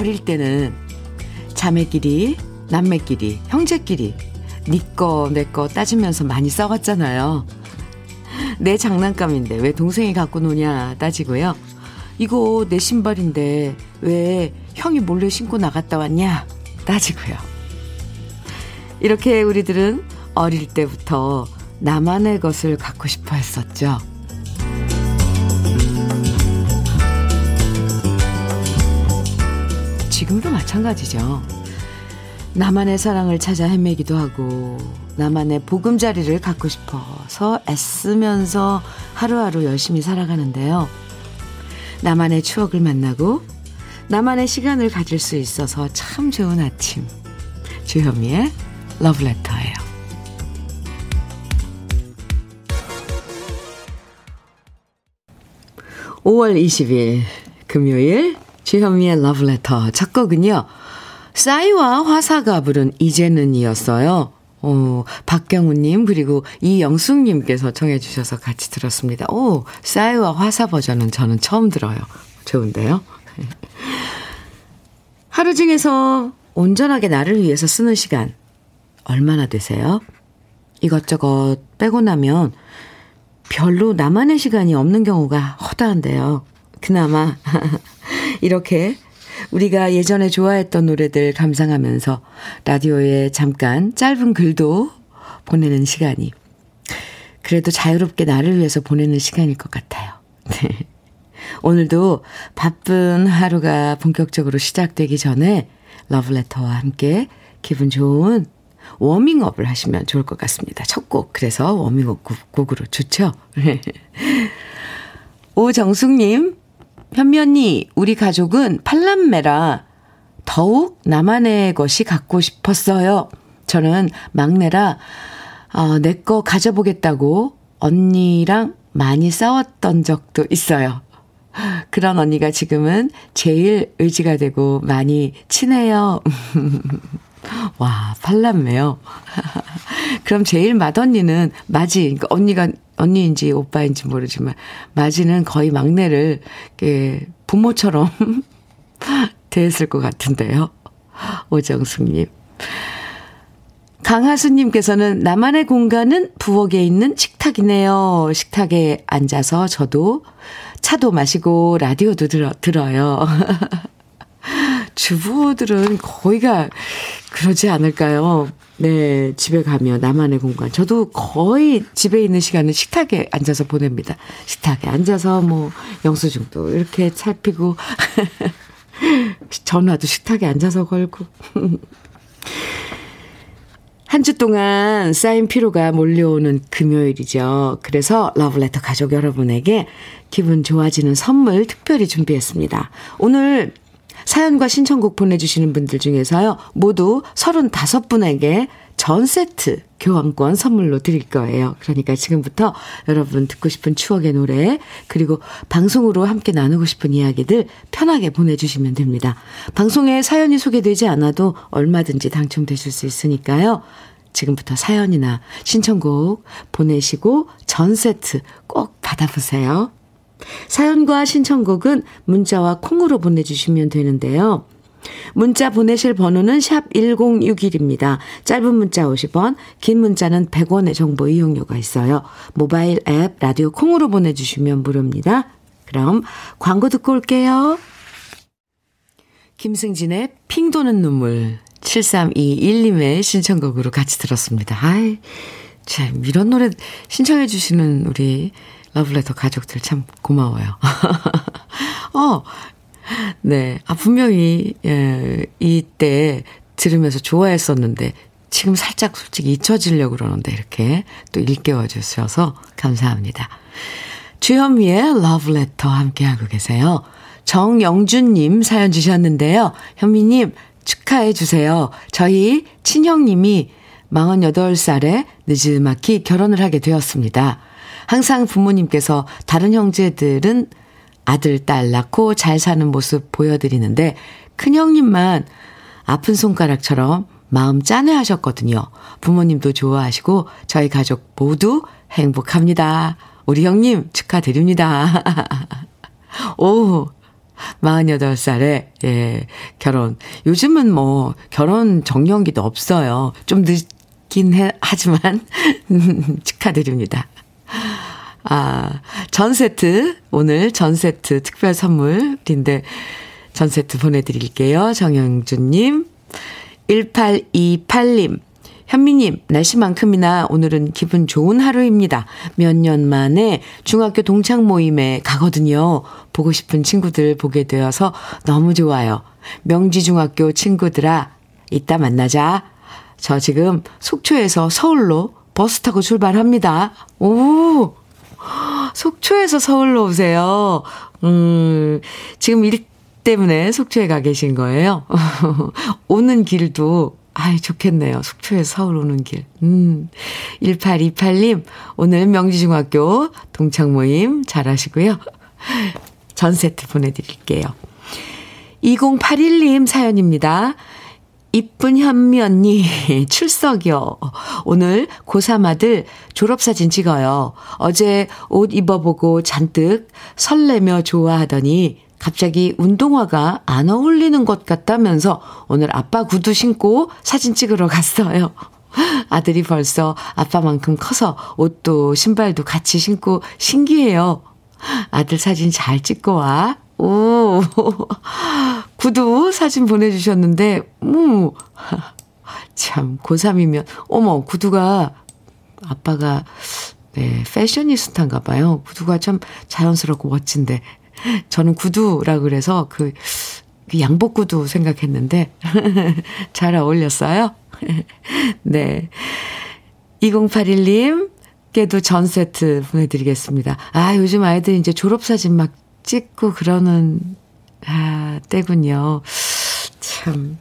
어릴 때는 자매끼리, 남매끼리, 형제끼리 니꺼 네 내꺼 따지면서 많이 싸웠잖아요. 내 장난감인데 왜 동생이 갖고 노냐 따지고요. 이거 내 신발인데 왜 형이 몰래 신고 나갔다 왔냐 따지고요. 이렇게 우리들은 어릴 때부터 나만의 것을 갖고 싶어 했었죠. 마찬가지죠. 나만의 사랑을 찾아 헤매기도 하고, 나만의 보금자리를 갖고 싶어서 애쓰면서 하루하루 열심히 살아가는데요. 나만의 추억을 만나고, 나만의 시간을 가질 수 있어서 참 좋은 아침. 주현미의 러브레터예요. 5월 20일 금요일 주현미의 러브레터 첫 곡은요. 싸이와 화사가 부른 이제는이었어요. 어, 박경우님, 그리고 이영숙님께서 청해주셔서 같이 들었습니다. 오, 싸이와 화사 버전은 저는 처음 들어요. 좋은데요? 하루 중에서 온전하게 나를 위해서 쓰는 시간, 얼마나 되세요? 이것저것 빼고 나면 별로 나만의 시간이 없는 경우가 허다한데요. 그나마 이렇게 우리가 예전에 좋아했던 노래들 감상하면서 라디오에 잠깐 짧은 글도 보내는 시간이 그래도 자유롭게 나를 위해서 보내는 시간일 것 같아요. 네. 오늘도 바쁜 하루가 본격적으로 시작되기 전에 러브레터와 함께 기분 좋은 워밍업을 하시면 좋을 것 같습니다. 첫 곡, 그래서 워밍업 곡으로 좋죠? 오정숙님, 언니, 우리 가족은 팔남매라 더욱 나만의 것이 갖고 싶었어요. 저는 막내라, 어, 내거 가져보겠다고 언니랑 많이 싸웠던 적도 있어요. 그런 언니가 지금은 제일 의지가 되고 많이 친해요. 와, 팔남매요. 그럼 제일 맏언니는 마지, 그러니까 언니가, 언니인지 오빠인지 모르지만, 마지는 거의 막내를, 예, 부모처럼 대했을 것 같은데요. 오정숙님. 강하수님께서는 나만의 공간은 부엌에 있는 식탁이네요. 식탁에 앉아서 저도 차도 마시고 라디오도 들어, 들어요. 주부들은 거의가 그러지 않을까요? 네, 집에 가면 나만의 공간. 저도 거의 집에 있는 시간은 식탁에 앉아서 보냅니다. 식탁에 앉아서 뭐 영수증도 이렇게 살피고 전화도 식탁에 앉아서 걸고 한 주 동안 쌓인 피로가 몰려오는 금요일이죠. 그래서 러브레터 가족 여러분에게 기분 좋아지는 선물 특별히 준비했습니다. 오늘 사연과 신청곡 보내주시는 분들 중에서요, 모두 35분에게 전 세트 교환권 선물로 드릴 거예요. 그러니까 지금부터 여러분 듣고 싶은 추억의 노래, 그리고 방송으로 함께 나누고 싶은 이야기들 편하게 보내주시면 됩니다. 방송에 사연이 소개되지 않아도 얼마든지 당첨되실 수 있으니까요. 지금부터 사연이나 신청곡 보내시고 전 세트 꼭 받아보세요. 사연과 신청곡은 문자와 콩으로 보내주시면 되는데요. 문자 보내실 번호는 샵 1061입니다. 짧은 문자 50원, 긴 문자는 100원의 정보 이용료가 있어요. 모바일 앱 라디오 콩으로 보내주시면 무료입니다. 그럼 광고 듣고 올게요. 김승진의 핑 도는 눈물 7321님의 신청곡으로 같이 들었습니다. 아이, 참, 이런 노래 신청해 주시는 우리 러블레터 가족들 참 고마워요. 어, 네. 아, 분명히, 예, 이때 들으면서 좋아했었는데, 지금 살짝 솔직히 잊혀지려고 그러는데, 이렇게 또 일깨워 주셔서 감사합니다. 주현미의 러브레터 함께하고 계세요. 정영준님 사연 주셨는데요. 현미님, 축하해 주세요. 저희 친형님이 48살에 늦지막히 결혼을 하게 되었습니다. 항상 부모님께서 다른 형제들은 아들, 딸 낳고 잘 사는 모습 보여드리는데 큰형님만 아픈 손가락처럼 마음 짠해 하셨거든요. 부모님도 좋아하시고 저희 가족 모두 행복합니다. 우리 형님 축하드립니다. 오, 48살에, 예, 결혼. 요즘은 뭐, 결혼 정년기도 없어요. 좀 늦긴 해, 하지만, 축하드립니다. 아, 전 세트, 오늘 전 세트 특별 선물인데, 전 세트 보내드릴게요. 정영준님, 1828님, 현미님, 날씨만큼이나 오늘은 기분 좋은 하루입니다. 몇 년 만에 중학교 동창 모임에 가거든요. 보고 싶은 친구들 보게 되어서 너무 좋아요. 명지중학교 친구들아, 이따 만나자. 저 지금 속초에서 서울로 버스 타고 출발합니다. 오! 속초에서 서울로 오세요. 음, 지금 일 때문에 속초에 가 계신 거예요. 오는 길도 아이, 좋겠네요. 속초에서 서울 오는 길. 음. 1828님, 오늘 명지중학교 동창 모임 잘 하시고요. 전 세트 보내드릴게요. 2081님 사연입니다. 이쁜 현미 언니, 출석이요. 오늘 고3 아들 졸업사진 찍어요. 어제 옷 입어보고 잔뜩 설레며 좋아하더니 갑자기 운동화가 안 어울리는 것 같다면서 오늘 아빠 구두 신고 사진 찍으러 갔어요. 아들이 벌써 아빠만큼 커서 옷도 신발도 같이 신고 신기해요. 아들 사진 잘 찍고 와. 오, 구두 사진 보내주셨는데, 음, 참, 고3이면, 어머, 구두가, 아빠가, 네, 패셔니스타인가 봐요. 구두가 참 자연스럽고 멋진데, 저는 구두라 그래서 그, 그 양복 구두 생각했는데 잘 어울렸어요. 네. 2081님께도 전 세트 보내드리겠습니다. 아, 요즘 아이들 이제 졸업사진 막 찍고 그러는, 아, 때군요. 참.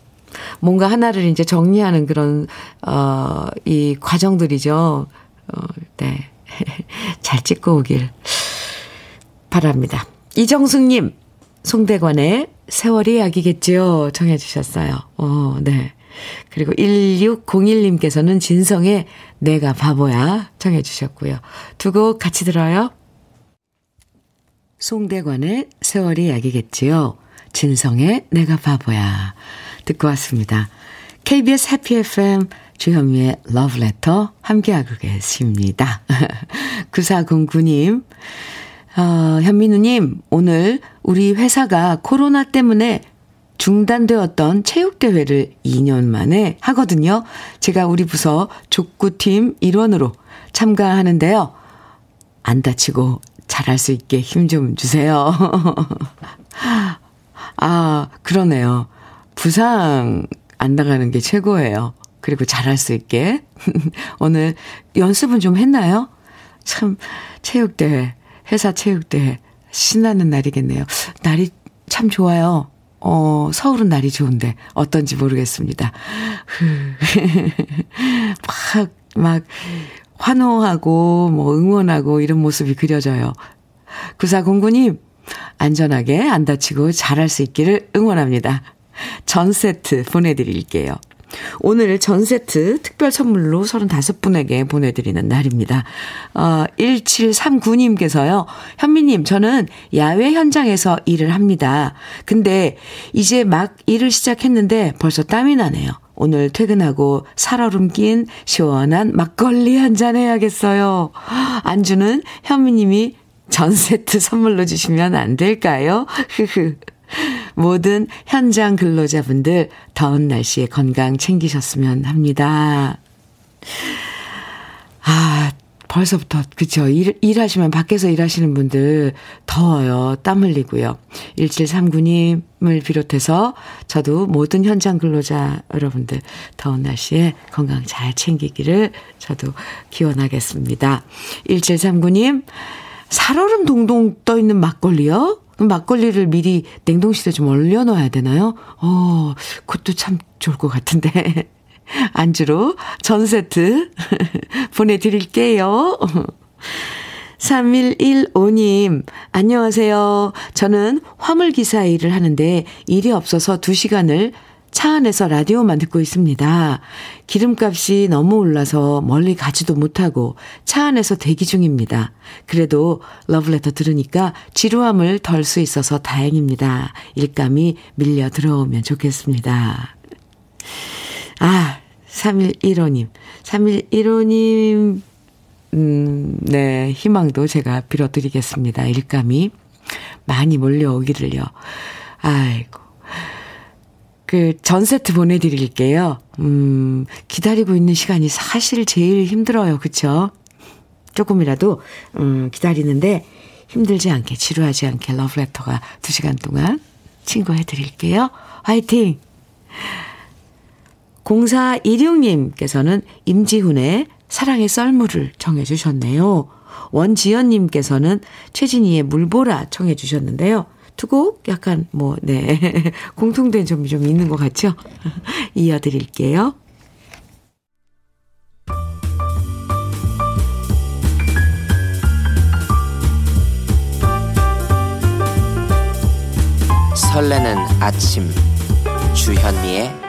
뭔가 하나를 이제 정리하는 그런, 어, 이 과정들이죠. 어, 네. 잘 찍고 오길 바랍니다. 이정숙님, 송대관의 세월이 약이겠지요. 정해주셨어요. 어, 네. 그리고 1601님께서는 진성의 내가 바보야 정해주셨고요. 두 곡 같이 들어요. 송대관의 세월이 약이겠지요. 진성의 내가 바보야. 듣고 왔습니다. KBS 해피 FM 주현미의 러브레터 함께하고 계십니다. 9409님, 어, 현민우님, 오늘 우리 회사가 코로나 때문에 중단되었던 체육대회를 2년 만에 하거든요. 제가 우리 부서 족구팀 일원으로 참가하는데요. 안 다치고 잘할 수 있게 힘 좀 주세요. 아, 그러네요. 부상 안 나가는 게 최고예요. 그리고 잘할 수 있게. 오늘 연습은 좀 했나요? 참, 체육대회. 회사 체육대회 신나는 날이겠네요. 날이 참 좋아요. 어, 서울은 날이 좋은데 어떤지 모르겠습니다. 막, 막, 환호하고, 뭐, 응원하고 이런 모습이 그려져요. 9409님, 안전하게 안 다치고 잘할 수 있기를 응원합니다. 전 세트 보내드릴게요. 오늘 전 세트 특별 선물로 35분에게 보내드리는 날입니다. 어, 1739님께서요, 현미님, 저는 야외 현장에서 일을 합니다. 근데 이제 막 일을 시작했는데 벌써 땀이 나네요. 오늘 퇴근하고 살얼음 낀 시원한 막걸리 한 잔 해야겠어요. 안주는 현미님이 전 세트 선물로 주시면 안 될까요? 모든 현장 근로자분들 더운 날씨에 건강 챙기셨으면 합니다. 아, 벌써부터, 그쵸. 일, 일하시면 밖에서 일하시는 분들 더워요. 땀 흘리고요. 1739님을 비롯해서 저도 모든 현장 근로자 여러분들 더운 날씨에 건강 잘 챙기기를 저도 기원하겠습니다. 1739님, 살얼음 동동 떠 있는 막걸리요? 막걸리를 미리 냉동실에 좀 얼려놔야 되나요? 어, 그것도 참 좋을 것 같은데. 안주로 전 세트 보내드릴게요. 3115님, 안녕하세요. 저는 화물기사 일을 하는데 일이 없어서 2시간을 차 안에서 라디오만 듣고 있습니다. 기름값이 너무 올라서 멀리 가지도 못하고 차 안에서 대기 중입니다. 그래도 러브레터 들으니까 지루함을 덜 수 있어서 다행입니다. 일감이 밀려 들어오면 좋겠습니다. 아, 3115님. 3115님, 음, 네, 희망도 제가 빌어드리겠습니다. 일감이 많이 몰려오기를요. 아이고. 그, 전 세트 보내드릴게요. 음, 기다리고 있는 시간이 사실 제일 힘들어요. 그쵸? 조금이라도, 음, 기다리는데 힘들지 않게, 지루하지 않게 러브레터가 두 시간 동안 친구 해드릴게요. 화이팅! 0416님께서는 임지훈의 사랑의 썰물을 청해 주셨네요. 원지연님께서는 최진희의 물보라 청해 주셨는데요. 두곡 약간 뭐, 네. 공통된 점이 좀 있는 것 같죠? 이어드릴게요. 설레는 아침 주현미의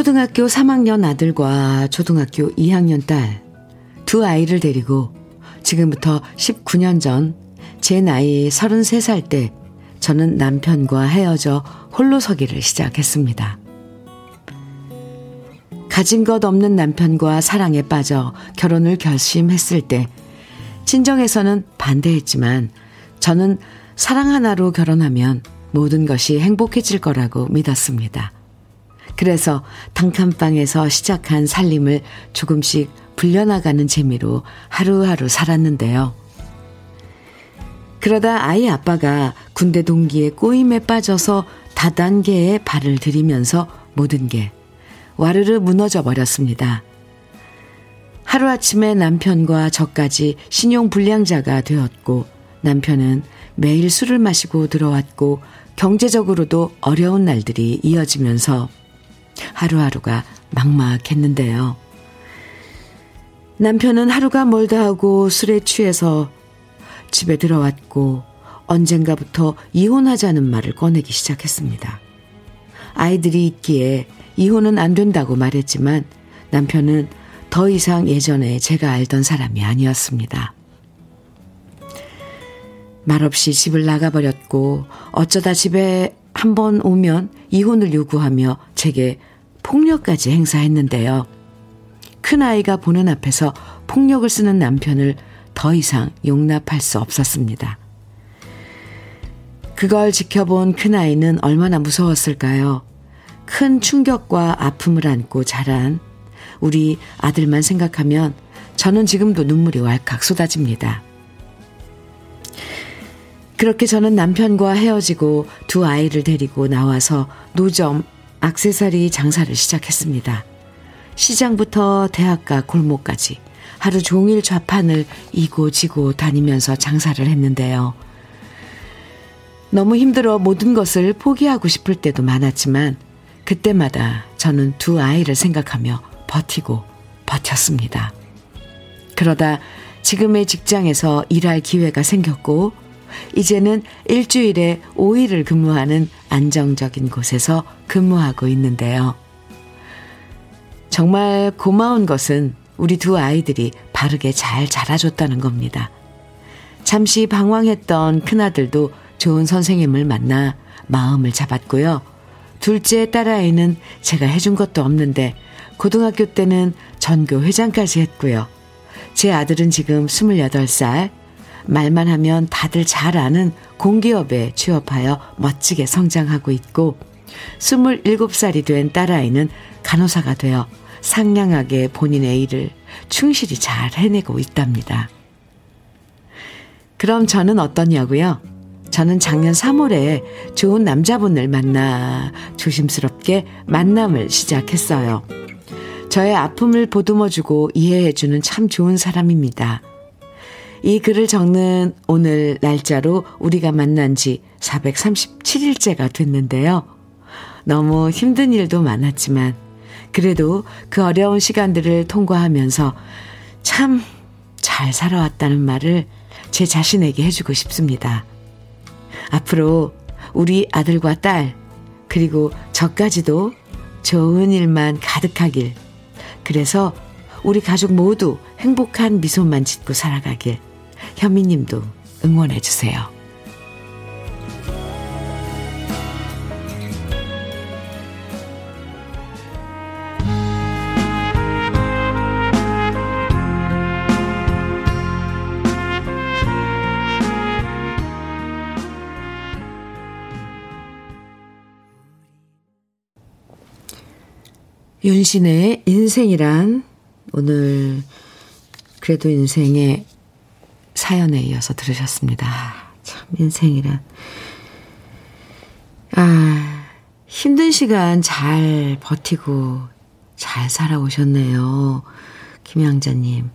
초등학교 3학년 아들과 초등학교 2학년 딸, 두 아이를 데리고 지금부터 19년 전 제 나이 33살 때 저는 남편과 헤어져 홀로 서기를 시작했습니다. 가진 것 없는 남편과 사랑에 빠져 결혼을 결심했을 때 친정에서는 반대했지만 저는 사랑 하나로 결혼하면 모든 것이 행복해질 거라고 믿었습니다. 그래서 단칸방에서 시작한 살림을 조금씩 불려나가는 재미로 하루하루 살았는데요. 그러다 아이 아빠가 군대 동기의 꼬임에 빠져서 다단계에 발을 들이면서 모든 게 와르르 무너져 버렸습니다. 하루아침에 남편과 저까지 신용불량자가 되었고 남편은 매일 술을 마시고 들어왔고 경제적으로도 어려운 날들이 이어지면서 하루하루가 막막했는데요. 남편은 하루가 멀다 하고 술에 취해서 집에 들어왔고 언젠가부터 이혼하자는 말을 꺼내기 시작했습니다. 아이들이 있기에 이혼은 안 된다고 말했지만 남편은 더 이상 예전에 제가 알던 사람이 아니었습니다. 말없이 집을 나가버렸고 어쩌다 집에 한 번 오면 이혼을 요구하며 제게 폭력까지 행사했는데요. 큰아이가 보는 앞에서 폭력을 쓰는 남편을 더 이상 용납할 수 없었습니다. 그걸 지켜본 큰아이는 얼마나 무서웠을까요? 큰 충격과 아픔을 안고 자란 우리 아들만 생각하면 저는 지금도 눈물이 왈칵 쏟아집니다. 그렇게 저는 남편과 헤어지고 두 아이를 데리고 나와서 노점 악세사리 장사를 시작했습니다. 시장부터 대학가 골목까지 하루 종일 좌판을 이고 지고 다니면서 장사를 했는데요. 너무 힘들어 모든 것을 포기하고 싶을 때도 많았지만 그때마다 저는 두 아이를 생각하며 버티고 버텼습니다. 그러다 지금의 직장에서 일할 기회가 생겼고, 이제는 일주일에 5일을 근무하는 안정적인 곳에서 근무하고 있는데요. 정말 고마운 것은 우리 두 아이들이 바르게 잘 자라줬다는 겁니다. 잠시 방황했던 큰아들도 좋은 선생님을 만나 마음을 잡았고요. 둘째 딸아이는 제가 해준 것도 없는데 고등학교 때는 전교 회장까지 했고요. 제 아들은 지금 28살, 말만 하면 다들 잘 아는 공기업에 취업하여 멋지게 성장하고 있고, 27살이 된 딸아이는 간호사가 되어 상냥하게 본인의 일을 충실히 잘 해내고 있답니다. 그럼 저는 어떠냐고요? 저는 작년 3월에 좋은 남자분을 만나 조심스럽게 만남을 시작했어요. 저의 아픔을 보듬어주고 이해해주는 참 좋은 사람입니다. 이 글을 적는 오늘 날짜로 우리가 만난 지 437일째가 됐는데요. 너무 힘든 일도 많았지만, 그래도 그 어려운 시간들을 통과하면서 참 잘 살아왔다는 말을 제 자신에게 해주고 싶습니다. 앞으로 우리 아들과 딸, 그리고 저까지도 좋은 일만 가득하길. 그래서 우리 가족 모두 행복한 미소만 짓고 살아가길. 현미님도 응원해주세요. 윤신의 인생이란 오늘 그래도 인생의 사연에 이어서 들으셨습니다. 참 인생이란 아 힘든 시간 잘 버티고 잘 살아오셨네요. 김양자님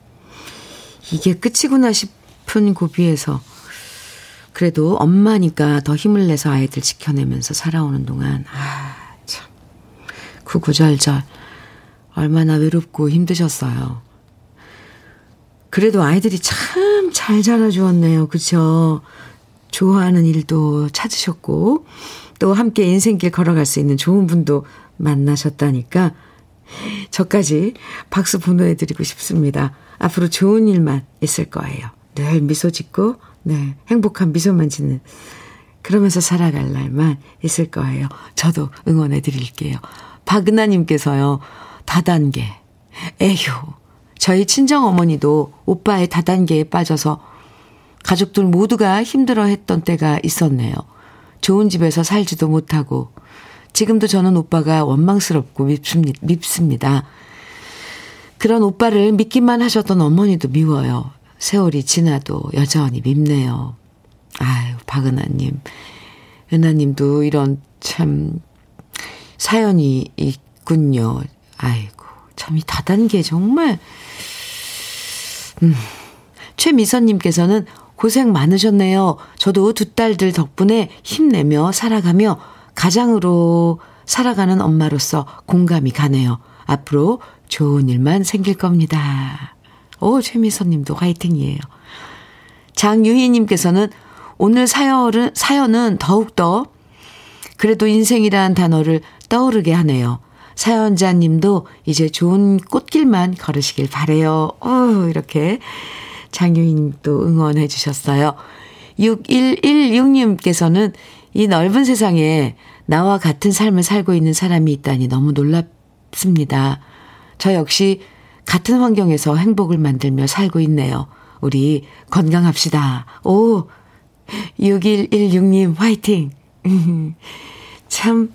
이게 끝이구나 싶은 고비에서 그래도 엄마니까 더 힘을 내서 아이들 지켜내면서 살아오는 동안 아 참 구구절절 얼마나 외롭고 힘드셨어요. 그래도 아이들이 참 잘 자라주었네요. 그쵸? 좋아하는 일도 찾으셨고, 또 함께 인생길 걸어갈 수 있는 좋은 분도 만나셨다니까, 저까지 박수 보내드리고 싶습니다. 앞으로 좋은 일만 있을 거예요. 늘 미소 짓고, 네, 행복한 미소만 짓는, 그러면서 살아갈 날만 있을 거예요. 저도 응원해 드릴게요. 박은하님께서요, 다단계. 에휴. 저희 친정 어머니도 오빠의 다단계에 빠져서 가족들 모두가 힘들어 했던 때가 있었네요. 좋은 집에서 살지도 못하고 지금도 저는 오빠가 원망스럽고 밉습니다. 그런 오빠를 믿기만 하셨던 어머니도 미워요. 세월이 지나도 여전히 밉네요. 아유, 박은하님. 은하님도 이런 참 사연이 있군요. 아이고, 참 이 다단계 정말, 음. 최미선님께서는 고생 많으셨네요. 저도 두 딸들 덕분에 힘내며 살아가며 가장으로 살아가는 엄마로서 공감이 가네요. 앞으로 좋은 일만 생길 겁니다. 오, 최미선 님도 화이팅이에요. 장유희 님께서는 오늘 사연은, 사연은 더욱더 그래도 인생이란 단어를 떠오르게 하네요. 사연자님도 이제 좋은 꽃길만 걸으시길 바래요. 어, 이렇게 장유인도 응원해 주셨어요. 6116님께서는 이 넓은 세상에 나와 같은 삶을 살고 있는 사람이 있다니 너무 놀랍습니다. 저 역시 같은 환경에서 행복을 만들며 살고 있네요. 우리 건강합시다. 오, 6116님 화이팅! 참,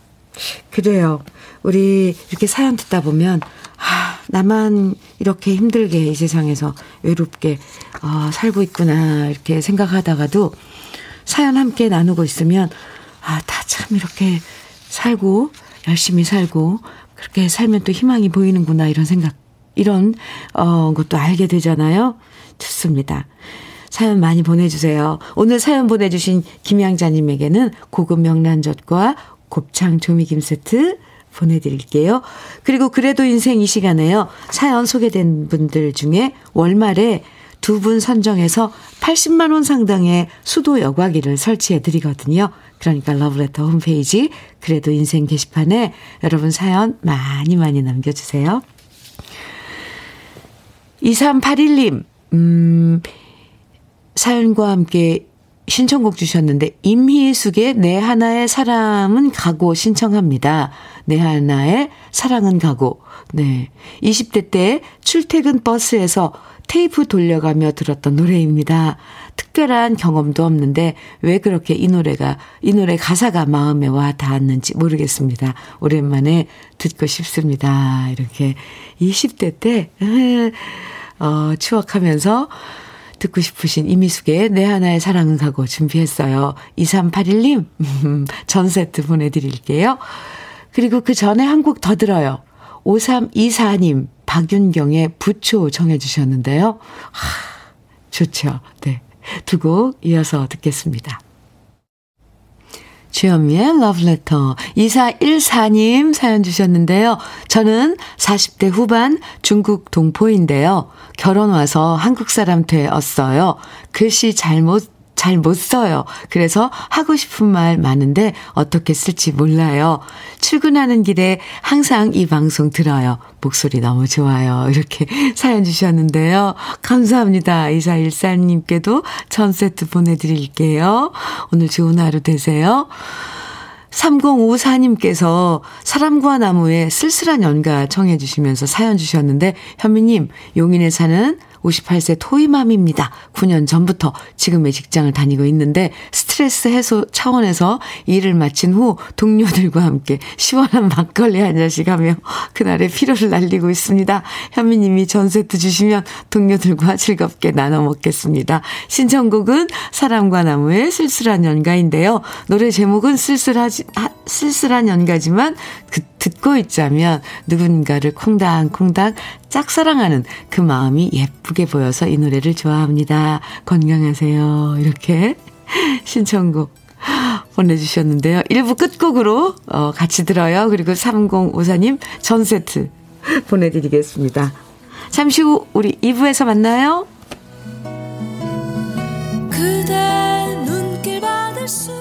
그래요. 우리 이렇게 사연 듣다 보면, 아, 나만 이렇게 힘들게 이 세상에서 외롭게, 어, 살고 있구나, 이렇게 생각하다가도 사연 함께 나누고 있으면, 아, 다 참 이렇게 살고, 열심히 살고, 그렇게 살면 또 희망이 보이는구나, 이런 생각, 이런, 어, 것도 알게 되잖아요. 좋습니다. 사연 많이 보내주세요. 오늘 사연 보내주신 김양자님에게는 고급 명란젓과 곱창 조미김 세트 보내드릴게요. 그리고 그래도 인생 이 시간에요. 사연 소개된 분들 중에 월말에 두 분 선정해서 80만원 상당의 수도 여과기를 설치해 드리거든요. 그러니까 러브레터 홈페이지 그래도 인생 게시판에 여러분 사연 많이 많이 남겨주세요. 2381님, 음, 사연과 함께 신청곡 주셨는데 임희숙의 내 하나의 사랑은 가고 신청합니다. 내 하나의 사랑은 가고. 네. 20대 때 출퇴근 버스에서 테이프 돌려가며 들었던 노래입니다. 특별한 경험도 없는데 왜 그렇게 이 노래가 이 노래 가사가 마음에 와 닿았는지 모르겠습니다. 오랜만에 듣고 싶습니다. 이렇게 20대 때 어, 추억하면서 듣고 싶으신 이미숙의 내 하나의 사랑은 가고 준비했어요. 2381님, 전 세트 보내드릴게요. 그리고 그 전에 한 곡 더 들어요. 5324님, 박윤경의 부초 정해주셨는데요. 하, 좋죠. 네. 두 곡 이어서 듣겠습니다. 주현미의 러브레터 2414님 사연 주셨는데요. 저는 40대 후반 중국 동포인데요. 결혼 와서 한국 사람 되었어요. 글씨 잘못 잘 못 써요. 그래서 하고 싶은 말 많은데 어떻게 쓸지 몰라요. 출근하는 길에 항상 이 방송 들어요. 목소리 너무 좋아요. 이렇게 사연 주셨는데요. 감사합니다. 2414님께도 전 세트 보내드릴게요. 오늘 좋은 하루 되세요. 3054님께서 사람과 나무에 쓸쓸한 연가 청해 주시면서 사연 주셨는데 현미님 용인에 사는 58세 토이맘입니다. 9년 전부터 지금의 직장을 다니고 있는데 스트레스 해소 차원에서 일을 마친 후 동료들과 함께 시원한 막걸리 한 잔씩 하며 그날의 피로를 날리고 있습니다. 현미님이 전 세트 주시면 동료들과 즐겁게 나눠 먹겠습니다. 신청곡은 사람과 나무의 쓸쓸한 연가인데요. 노래 제목은 쓸쓸하지, 쓸쓸한 연가지만 그, 듣고 있자면 누군가를 콩당콩당 짝사랑하는 그 마음이 예쁘게 보여서 이 노래를 좋아합니다. 건강하세요. 이렇게 신청곡 보내주셨는데요. 1부 끝곡으로 어, 같이 들어요. 그리고 3054님 전 세트 보내드리겠습니다. 잠시 후 우리 2부에서 만나요. 그대 눈길 받을 수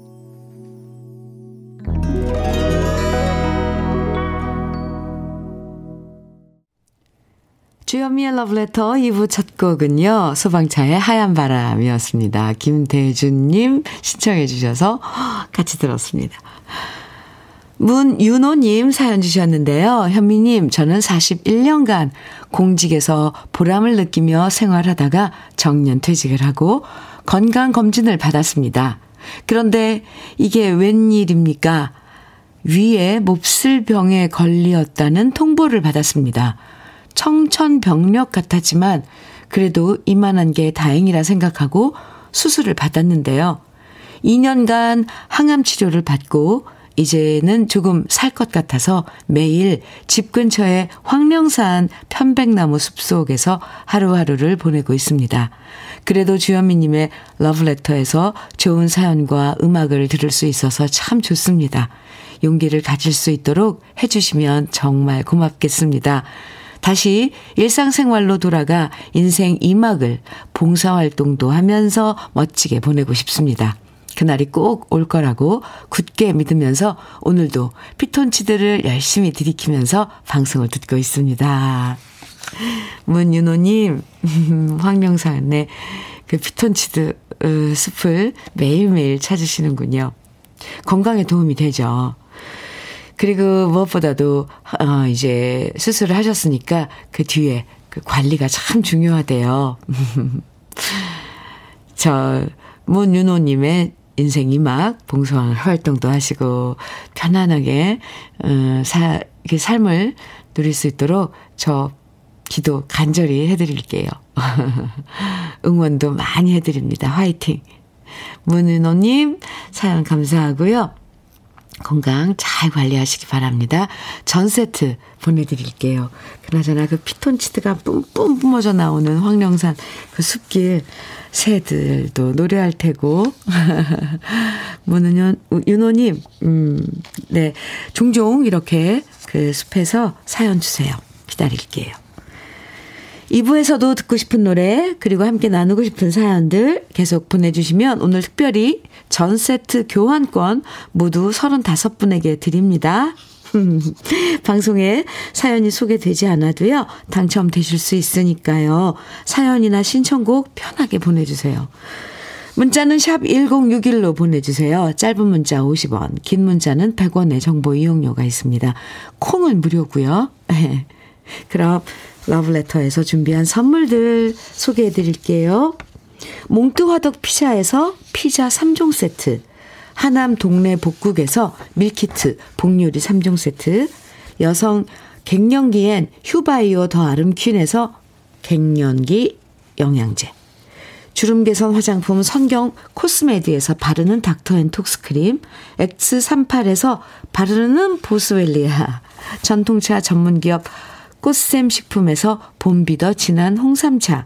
주현미의 러브레터 2부 첫 곡은요. 소방차의 하얀 바람이었습니다. 김대준님 신청해 주셔서 같이 들었습니다. 문윤호님 사연 주셨는데요. 현미님, 저는 41년간 공직에서 보람을 느끼며 생활하다가 정년 퇴직을 하고 건강검진을 받았습니다. 그런데 이게 웬일입니까? 위에 몹쓸 병에 걸리었다는 통보를 받았습니다. 청천벽력 같았지만 그래도 이만한 게 다행이라 생각하고 수술을 받았는데요. 2년간 항암 치료를 받고 이제는 조금 살 것 같아서 매일 집 근처의 황령산 편백나무 숲속에서 하루하루를 보내고 있습니다. 그래도 주현미님의 러브레터에서 좋은 사연과 음악을 들을 수 있어서 참 좋습니다. 용기를 가질 수 있도록 해주시면 정말 고맙겠습니다. 다시 일상생활로 돌아가 인생 2막을 봉사활동도 하면서 멋지게 보내고 싶습니다. 그날이 꼭 올 거라고 굳게 믿으면서 오늘도 피톤치드를 열심히 들이키면서 방송을 듣고 있습니다. 문윤호님, 황명산의 그 피톤치드 어, 숲을 매일매일 찾으시는군요. 건강에 도움이 되죠. 그리고 무엇보다도, 어, 이제 수술을 하셨으니까 그 뒤에 그 관리가 참 중요하대요. 저, 문윤호 님의 인생이 막 봉사활 활동도 하시고 편안하게, 어, 사, 이렇게 삶을 누릴 수 있도록 저 기도 간절히 해드릴게요. 응원도 많이 해드립니다. 화이팅! 문은호님, 사연 감사하고요. 건강 잘 관리하시기 바랍니다. 전 세트 보내드릴게요. 그나저나 그 피톤치드가 뿜뿜 뿜어져 나오는 황령산 그 숲길 새들도 노래할 테고. 문은현, 윤호님, 음, 네. 종종 이렇게 그 숲에서 사연 주세요. 기다릴게요. 2부에서도 듣고 싶은 노래, 그리고 함께 나누고 싶은 사연들 계속 보내주시면 오늘 특별히 전 세트 교환권 모두 35분에게 드립니다. 방송에 사연이 소개되지 않아도요, 당첨되실 수 있으니까요. 사연이나 신청곡 편하게 보내주세요. 문자는 샵 1061로 보내주세요. 짧은 문자 50원, 긴 문자는 100원의 정보 이용료가 있습니다. 콩은 무료고요. 그럼 러브레터에서 준비한 선물들 소개해 드릴게요. 몽뚜화덕 피자에서 피자 3종 세트, 하남 동네 복국에서 밀키트, 복요리 3종 세트, 여성 갱년기엔 휴바이오 더 아름퀸에서 갱년기 영양제, 주름 개선 화장품 선경 코스메디에서 바르는 닥터앤톡스 크림, X38에서 바르는 보스웰리아, 전통차 전문기업 꽃샘 식품에서 봄비더 진한 홍삼차,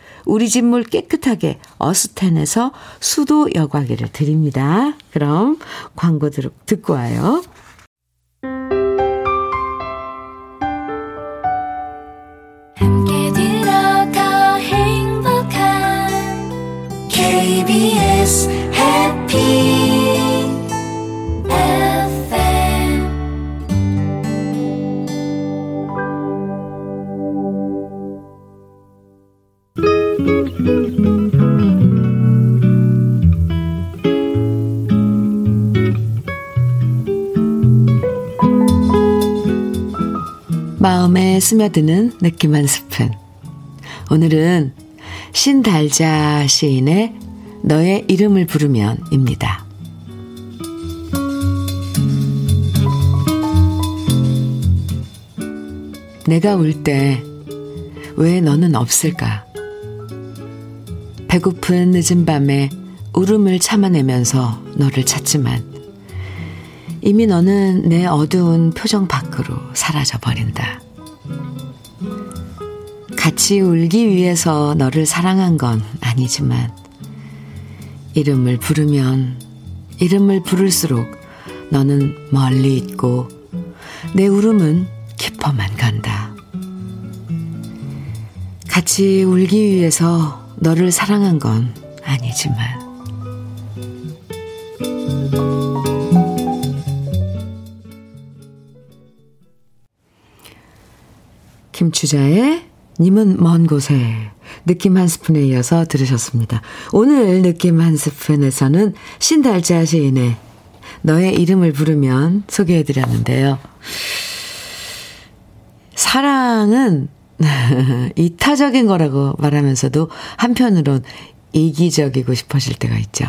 우리 집 물 깨끗하게 어스텐에서 수도 여과기를 드립니다. 그럼 광고 듣고 와요. KBS 마음에 스며드는 느낌 한 스푼. 오늘은 신달자 시인의 너의 이름을 부르면입니다. 내가 울 때 왜 너는 없을까? 배고픈 늦은 밤에 울음을 참아내면서 너를 찾지만 이미 너는 내 어두운 표정 밖으로 사라져 버린다. 같이 울기 위해서 너를 사랑한 건 아니지만 이름을 부르면 이름을 부를수록 너는 멀리 있고 내 울음은 깊어만 간다. 같이 울기 위해서 너를 사랑한 건 아니지만 김추자의 님은 먼 곳에 느낌 한 스푼에 이어서 들으셨습니다. 오늘 느낌 한 스푼에서는 신달자 시인의 너의 이름을 부르면 소개해 드렸는데요. 사랑은 이타적인 거라고 말하면서도 한편으론 이기적이고 싶어질 때가 있죠.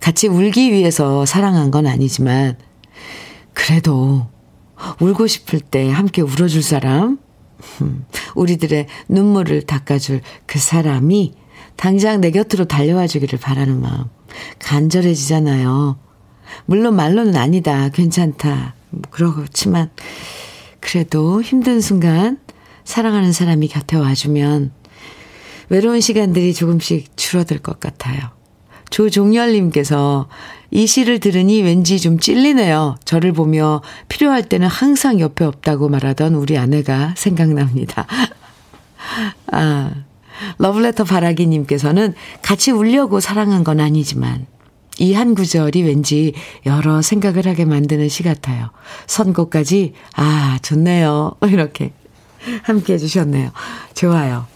같이 울기 위해서 사랑한 건 아니지만, 그래도 울고 싶을 때 함께 울어줄 사람, 우리들의 눈물을 닦아줄 그 사람이 당장 내 곁으로 달려와 주기를 바라는 마음 간절해지잖아요. 물론 말로는 아니다, 괜찮다. 뭐 그렇지만 그래도 힘든 순간 사랑하는 사람이 곁에 와주면 외로운 시간들이 조금씩 줄어들 것 같아요. 조종열님께서 이 시를 들으니 왠지 좀 찔리네요. 저를 보며 필요할 때는 항상 옆에 없다고 말하던 우리 아내가 생각납니다. 아, 러블레터 바라기님께서는 같이 울려고 사랑한 건 아니지만 이 한 구절이 왠지 여러 생각을 하게 만드는 시 같아요. 선곡까지, 아, 좋네요. 이렇게 함께 해주셨네요. 좋아요.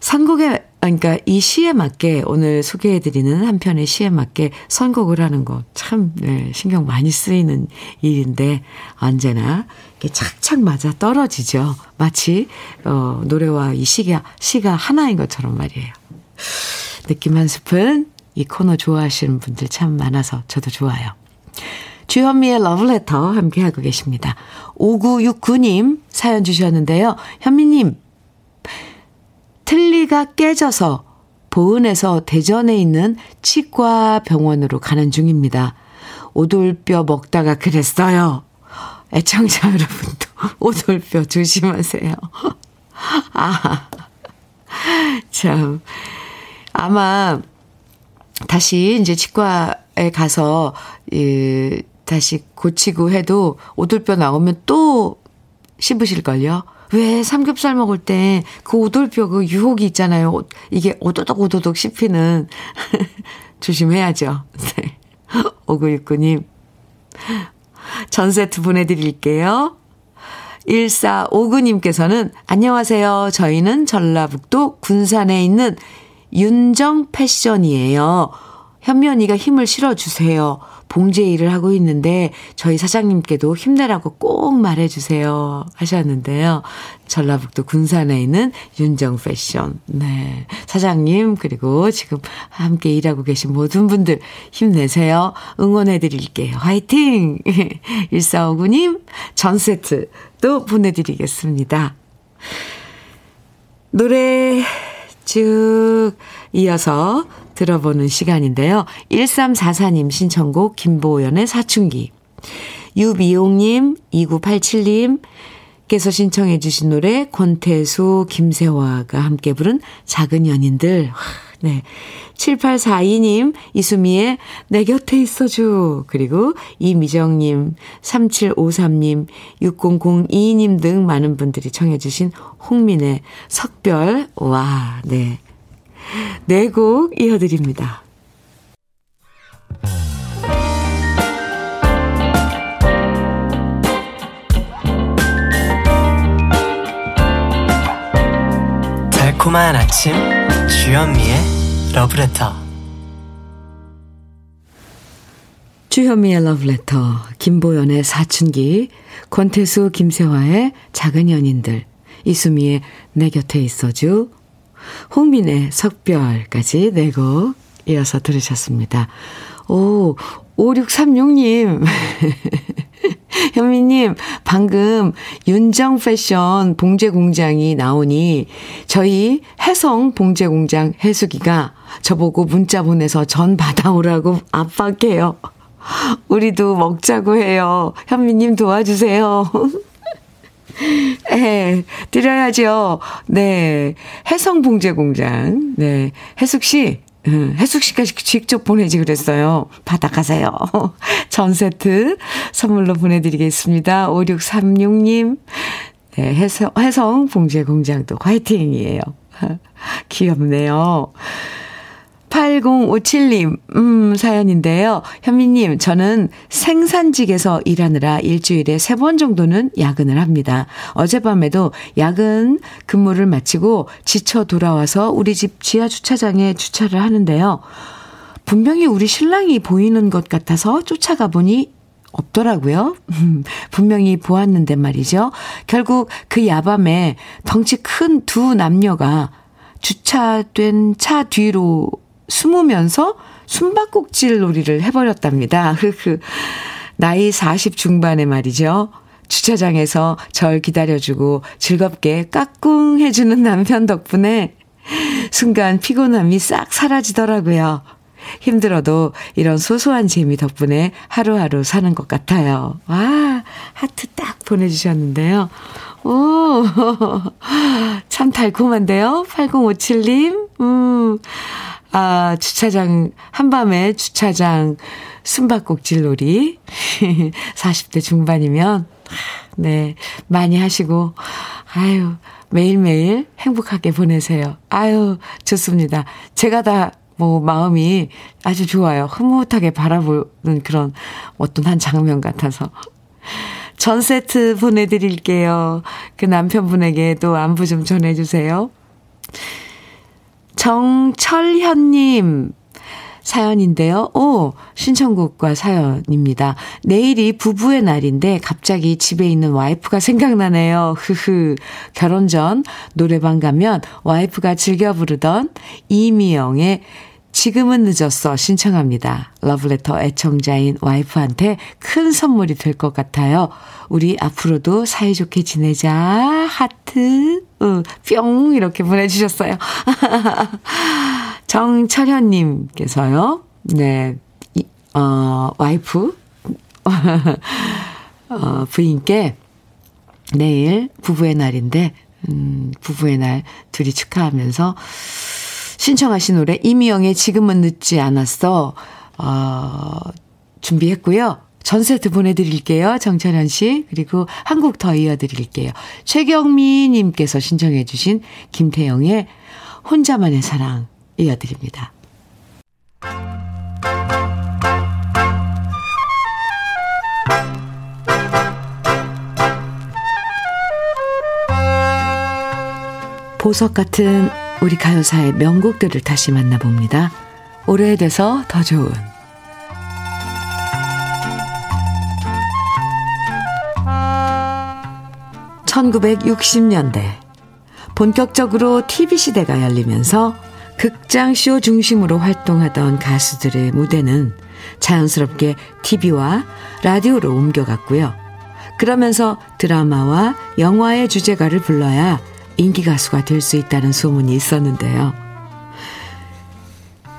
선곡에, 그러니까 이 시에 맞게 오늘 소개해드리는 한 편의 시에 맞게 선곡을 하는 거 참, 네, 신경 많이 쓰이는 일인데 언제나 착착 맞아 떨어지죠. 마치, 어, 노래와 이 시가, 시가 하나인 것처럼 말이에요. 느낌 한 스푼, 이 코너 좋아하시는 분들 참 많아서 저도 좋아요. 주현미의 러브레터 함께하고 계십니다. 5969님 사연 주셨는데요. 현미님, 틀니가 깨져서 보은에서 대전에 있는 치과 병원으로 가는 중입니다. 오돌뼈 먹다가 그랬어요. 애청자 여러분도 오돌뼈 조심하세요. 아, 참. 아마 다시 이제 치과에 가서, 예, 다시 고치고 해도 오돌뼈 나오면 또 씹으실걸요? 왜 삼겹살 먹을 때 그 오돌뼈 그 유혹이 있잖아요. 이게 오도독 오도독 씹히는. 조심해야죠. 네. 5969님. 전 세트 보내드릴게요. 1459님께서는 안녕하세요. 저희는 전라북도 군산에 있는 윤정 패션이에요. 언니가 힘을 실어주세요. 봉제 일을 하고 있는데 저희 사장님께도 힘내라고 꼭 말해주세요. 하셨는데요. 전라북도 군산에 있는 윤정 패션. 네. 사장님, 그리고 지금 함께 일하고 계신 모든 분들 힘내세요. 응원해드릴게요. 화이팅! 1459님, 전 세트 또 보내드리겠습니다. 노래 쭉 이어서 들어보는 시간인데요. 1344님 신청곡 김보연의 사춘기. 유미용님, 2987님께서 신청해 주신 노래 권태수, 김세화가 함께 부른 작은 연인들. 네. 7842님, 이수미의 내 곁에 있어줘. 그리고 이미정님, 3753님, 6002님 등 많은 분들이 청해주신 홍민의 석별. 와, 네. 네 곡 이어드립니다. 달콤한 아침 주현미의 러브레터 주현미의 러브레터 김보연의 사춘기 권태수 김세화의 작은 연인들 이수미의 내 곁에 있어주 홍민의 석별까지 네 곡 이어서 들으셨습니다. 오, 5636님. 현미님, 방금 윤정 패션 봉제 공장이 나오니 저희 해성 봉제 공장 해수기가 저보고 문자 보내서 전 받아오라고 압박해요. 우리도 먹자고 해요. 현미님 도와주세요. 예, 드려야죠. 네. 해성봉제공장. 네. 해숙씨, 해숙씨가 직접 보내지 그랬어요. 받아가세요. 전 세트 선물로 보내드리겠습니다. 5636님. 네, 해성, 해성 봉제 공장도 화이팅이에요. 귀엽네요. 8057님, 음, 사연인데요. 현미님, 저는 생산직에서 일하느라 일주일에 세 번 정도는 야근을 합니다. 어젯밤에도 야근 근무를 마치고 지쳐 돌아와서 우리 집 지하 주차장에 주차를 하는데요. 분명히 우리 신랑이 보이는 것 같아서 쫓아가 보니 없더라고요. 분명히 보았는데 말이죠. 결국 그 야밤에 덩치 큰 두 남녀가 주차된 차 뒤로 숨으면서 숨바꼭질 놀이를 해버렸답니다. 나이 40 중반에 말이죠. 주차장에서 절 기다려주고 즐겁게 까꿍 해주는 남편 덕분에 순간 피곤함이 싹 사라지더라고요. 힘들어도 이런 소소한 재미 덕분에 하루하루 사는 것 같아요. 와, 하트 딱 보내주셨는데요. 오, 참 달콤한데요? 8057님, 음, 아, 주차장, 한밤에 주차장 숨바꼭질 놀이. 40대 중반이면, 네, 많이 하시고, 아유, 매일매일 행복하게 보내세요. 아유, 좋습니다. 제가 다, 뭐, 마음이 아주 좋아요. 흐뭇하게 바라보는 그런 어떤 한 장면 같아서. 전 세트 보내드릴게요. 그 남편분에게 또 안부 좀 전해주세요. 정철현님, 사연인데요. 오, 신청곡과 사연입니다. 내일이 부부의 날인데 갑자기 집에 있는 와이프가 생각나네요. 흐흐. 결혼 전 노래방 가면 와이프가 즐겨 부르던 이미영의 지금은 늦었어 신청합니다. 러브레터 애청자인 와이프한테 큰 선물이 될 것 같아요. 우리 앞으로도 사이좋게 지내자. 하트. 응, 뿅 이렇게 보내주셨어요. 정철현님께서요. 네, 이, 어, 와이프 어, 부인께 내일 부부의 날인데 음, 부부의 날 둘이 축하하면서 신청하신 노래 이미영의 지금은 늦지 않았어 어, 준비했고요. 전 세트 보내드릴게요. 정찬현 씨. 그리고 한곡더 이어드릴게요. 최경미 님께서 신청해 주신 김태영의 혼자만의 사랑 이어드립니다. 보석 같은 우리 가요사의 명곡들을 다시 만나봅니다. 오래돼서 더 좋은 1960년대 본격적으로 TV시대가 열리면서 극장 쇼 중심으로 활동하던 가수들의 무대는 자연스럽게 TV와 라디오로 옮겨갔고요. 그러면서 드라마와 영화의 주제가를 불러야 인기 가수가 될 수 있다는 소문이 있었는데요.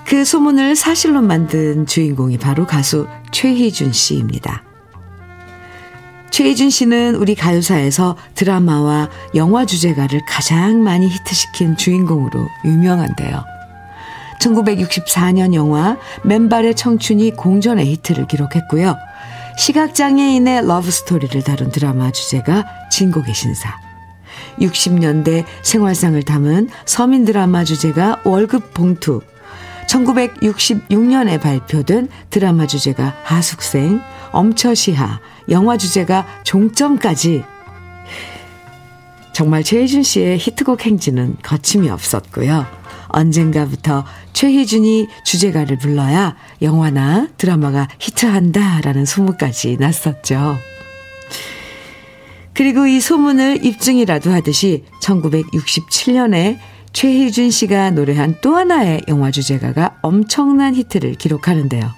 그 소문을 사실로 만든 주인공이 바로 가수 최희준 씨입니다. 최희준 씨는 우리 가요사에서 드라마와 영화 주제가를 가장 많이 히트시킨 주인공으로 유명한데요. 1964년 영화 맨발의 청춘이 공전의 히트를 기록했고요. 시각장애인의 러브스토리를 다룬 드라마 주제가 진곡의 신사. 60년대 생활상을 담은 서민 드라마 주제가 월급 봉투. 1966년에 발표된 드라마 주제가 하숙생, 엄처시하, 영화 주제가 종점까지 정말 최희준 씨의 히트곡 행진은 거침이 없었고요. 언젠가부터 최희준이 주제가를 불러야 영화나 드라마가 히트한다라는 소문까지 났었죠. 그리고 이 소문을 입증이라도 하듯이 1967년에 최희준 씨가 노래한 또 하나의 영화 주제가가 엄청난 히트를 기록하는데요.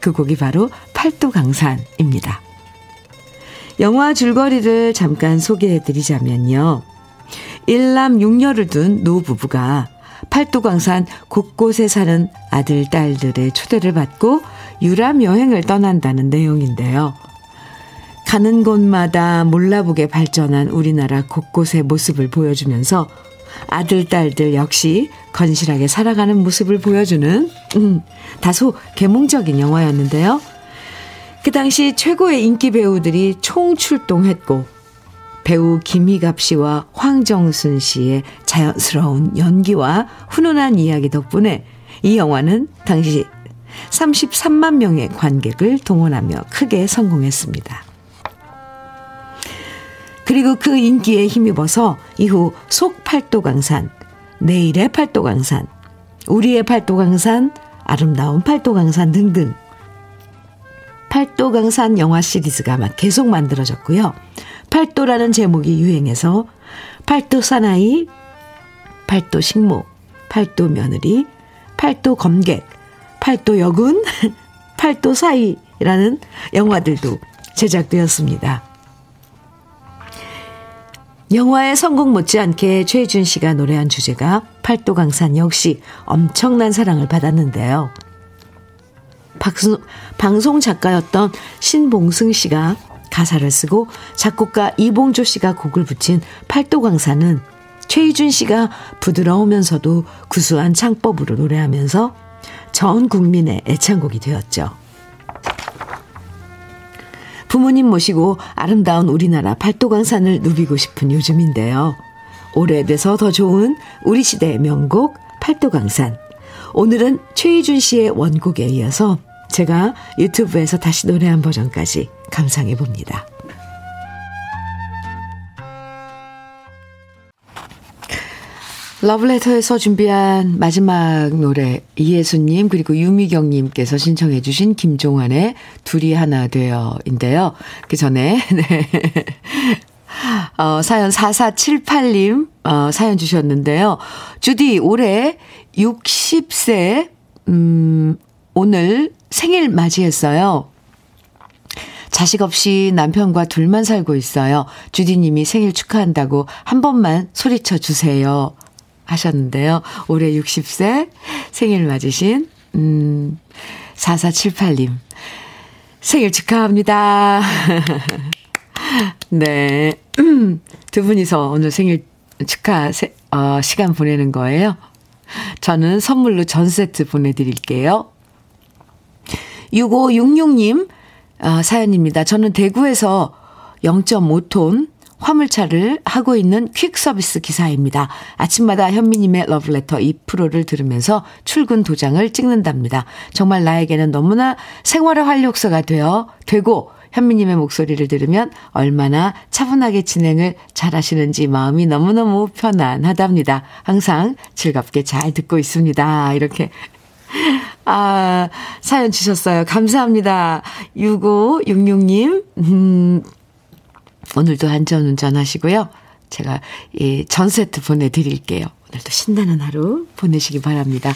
그 곡이 바로 팔도 강산입니다. 영화 줄거리를 잠깐 소개해 드리자면요. 일남 6녀를 둔 노부부가 팔도강산 곳곳에 사는 아들, 딸들의 초대를 받고 유람 여행을 떠난다는 내용인데요. 가는 곳마다 몰라보게 발전한 우리나라 곳곳의 모습을 보여주면서 아들, 딸들 역시 건실하게 살아가는 모습을 보여주는, 음, 다소 개몽적인 영화였는데요. 그 당시 최고의 인기 배우들이 총출동했고, 배우 김희갑 씨와 황정순 씨의 자연스러운 연기와 훈훈한 이야기 덕분에 이 영화는 당시 33만 명의 관객을 동원하며 크게 성공했습니다. 그리고 그 인기에 힘입어서 이후 속팔도강산, 내일의 팔도강산, 우리의 팔도강산, 아름다운 팔도강산 등등 팔도강산 영화 시리즈가 막 계속 만들어졌고요. 팔도라는 제목이 유행해서 팔도 사나이, 팔도 식목, 팔도 며느리, 팔도 검객, 팔도 여군, 팔도 사이라는 영화들도 제작되었습니다. 영화의 성공 못지않게 최준 씨가 노래한 주제가 팔도강산 역시 엄청난 사랑을 받았는데요. 박수, 방송 작가였던 신봉승 씨가 가사를 쓰고 작곡가 이봉조 씨가 곡을 붙인 팔도강산은 최희준 씨가 부드러우면서도 구수한 창법으로 노래하면서 전 국민의 애창곡이 되었죠. 부모님 모시고 아름다운 우리나라 팔도강산을 누비고 싶은 요즘인데요. 오래돼서 더 좋은 우리 시대의 명곡 팔도강산. 오늘은 최희준 씨의 원곡에 이어서 제가 유튜브에서 다시 노래한 버전까지 감상해 봅니다. 러브레터에서 준비한 마지막 노래 이예수님 그리고 유미경님께서 신청해 주신 김종환의 둘이 하나 되어인데요. 그 전에 네. 어, 사연 4478님 어, 사연 주셨는데요. 주디 올해 60세 음, 오늘 생일 맞이했어요. 자식 없이 남편과 둘만 살고 있어요. 주디님이 생일 축하한다고 한 번만 소리쳐 주세요. 하셨는데요. 올해 60세 생일 맞으신, 음, 4478님. 생일 축하합니다. 네. 두 분이서 오늘 생일 축하 어, 시간 보내는 거예요. 저는 선물로 전 세트 보내드릴게요. 6566님, 어, 사연입니다. 저는 대구에서 0.5톤 화물차를 하고 있는 퀵 서비스 기사입니다. 아침마다 현미님의 러브레터 2%를 들으면서 출근 도장을 찍는답니다. 정말 나에게는 너무나 생활의 활력소가 되어 되고 현미님의 목소리를 들으면 얼마나 차분하게 진행을 잘 하시는지 마음이 너무너무 편안하답니다. 항상 즐겁게 잘 듣고 있습니다. 이렇게. 아, 사연 주셨어요. 감사합니다. 6566님, 음, 오늘도 안전 운전 하시고요. 제가 이 전 세트 보내드릴게요. 오늘도 신나는 하루 보내시기 바랍니다.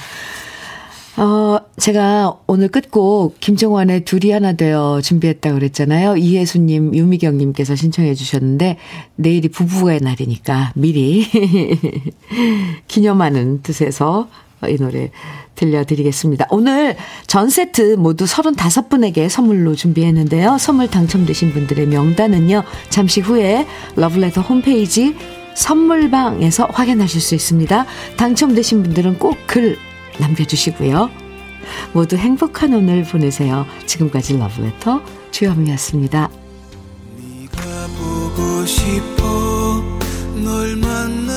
어, 제가 오늘 끝곡 김정환의 둘이 하나 되어 준비했다고 그랬잖아요. 이혜수님, 유미경님께서 신청해 주셨는데 내일이 부부의 날이니까 미리 기념하는 뜻에서 이 노래 들려드리겠습니다. 오늘 전 세트 모두 35분에게 선물로 준비했는데요. 선물 당첨되신 분들의 명단은요. 잠시 후에 러블레터 홈페이지 선물방에서 확인하실 수 있습니다. 당첨되신 분들은 꼭 글 남겨주시고요. 모두 행복한 오늘 보내세요. 지금까지 러블레터 주현미였습니다. 네가 보고 싶어 널 만나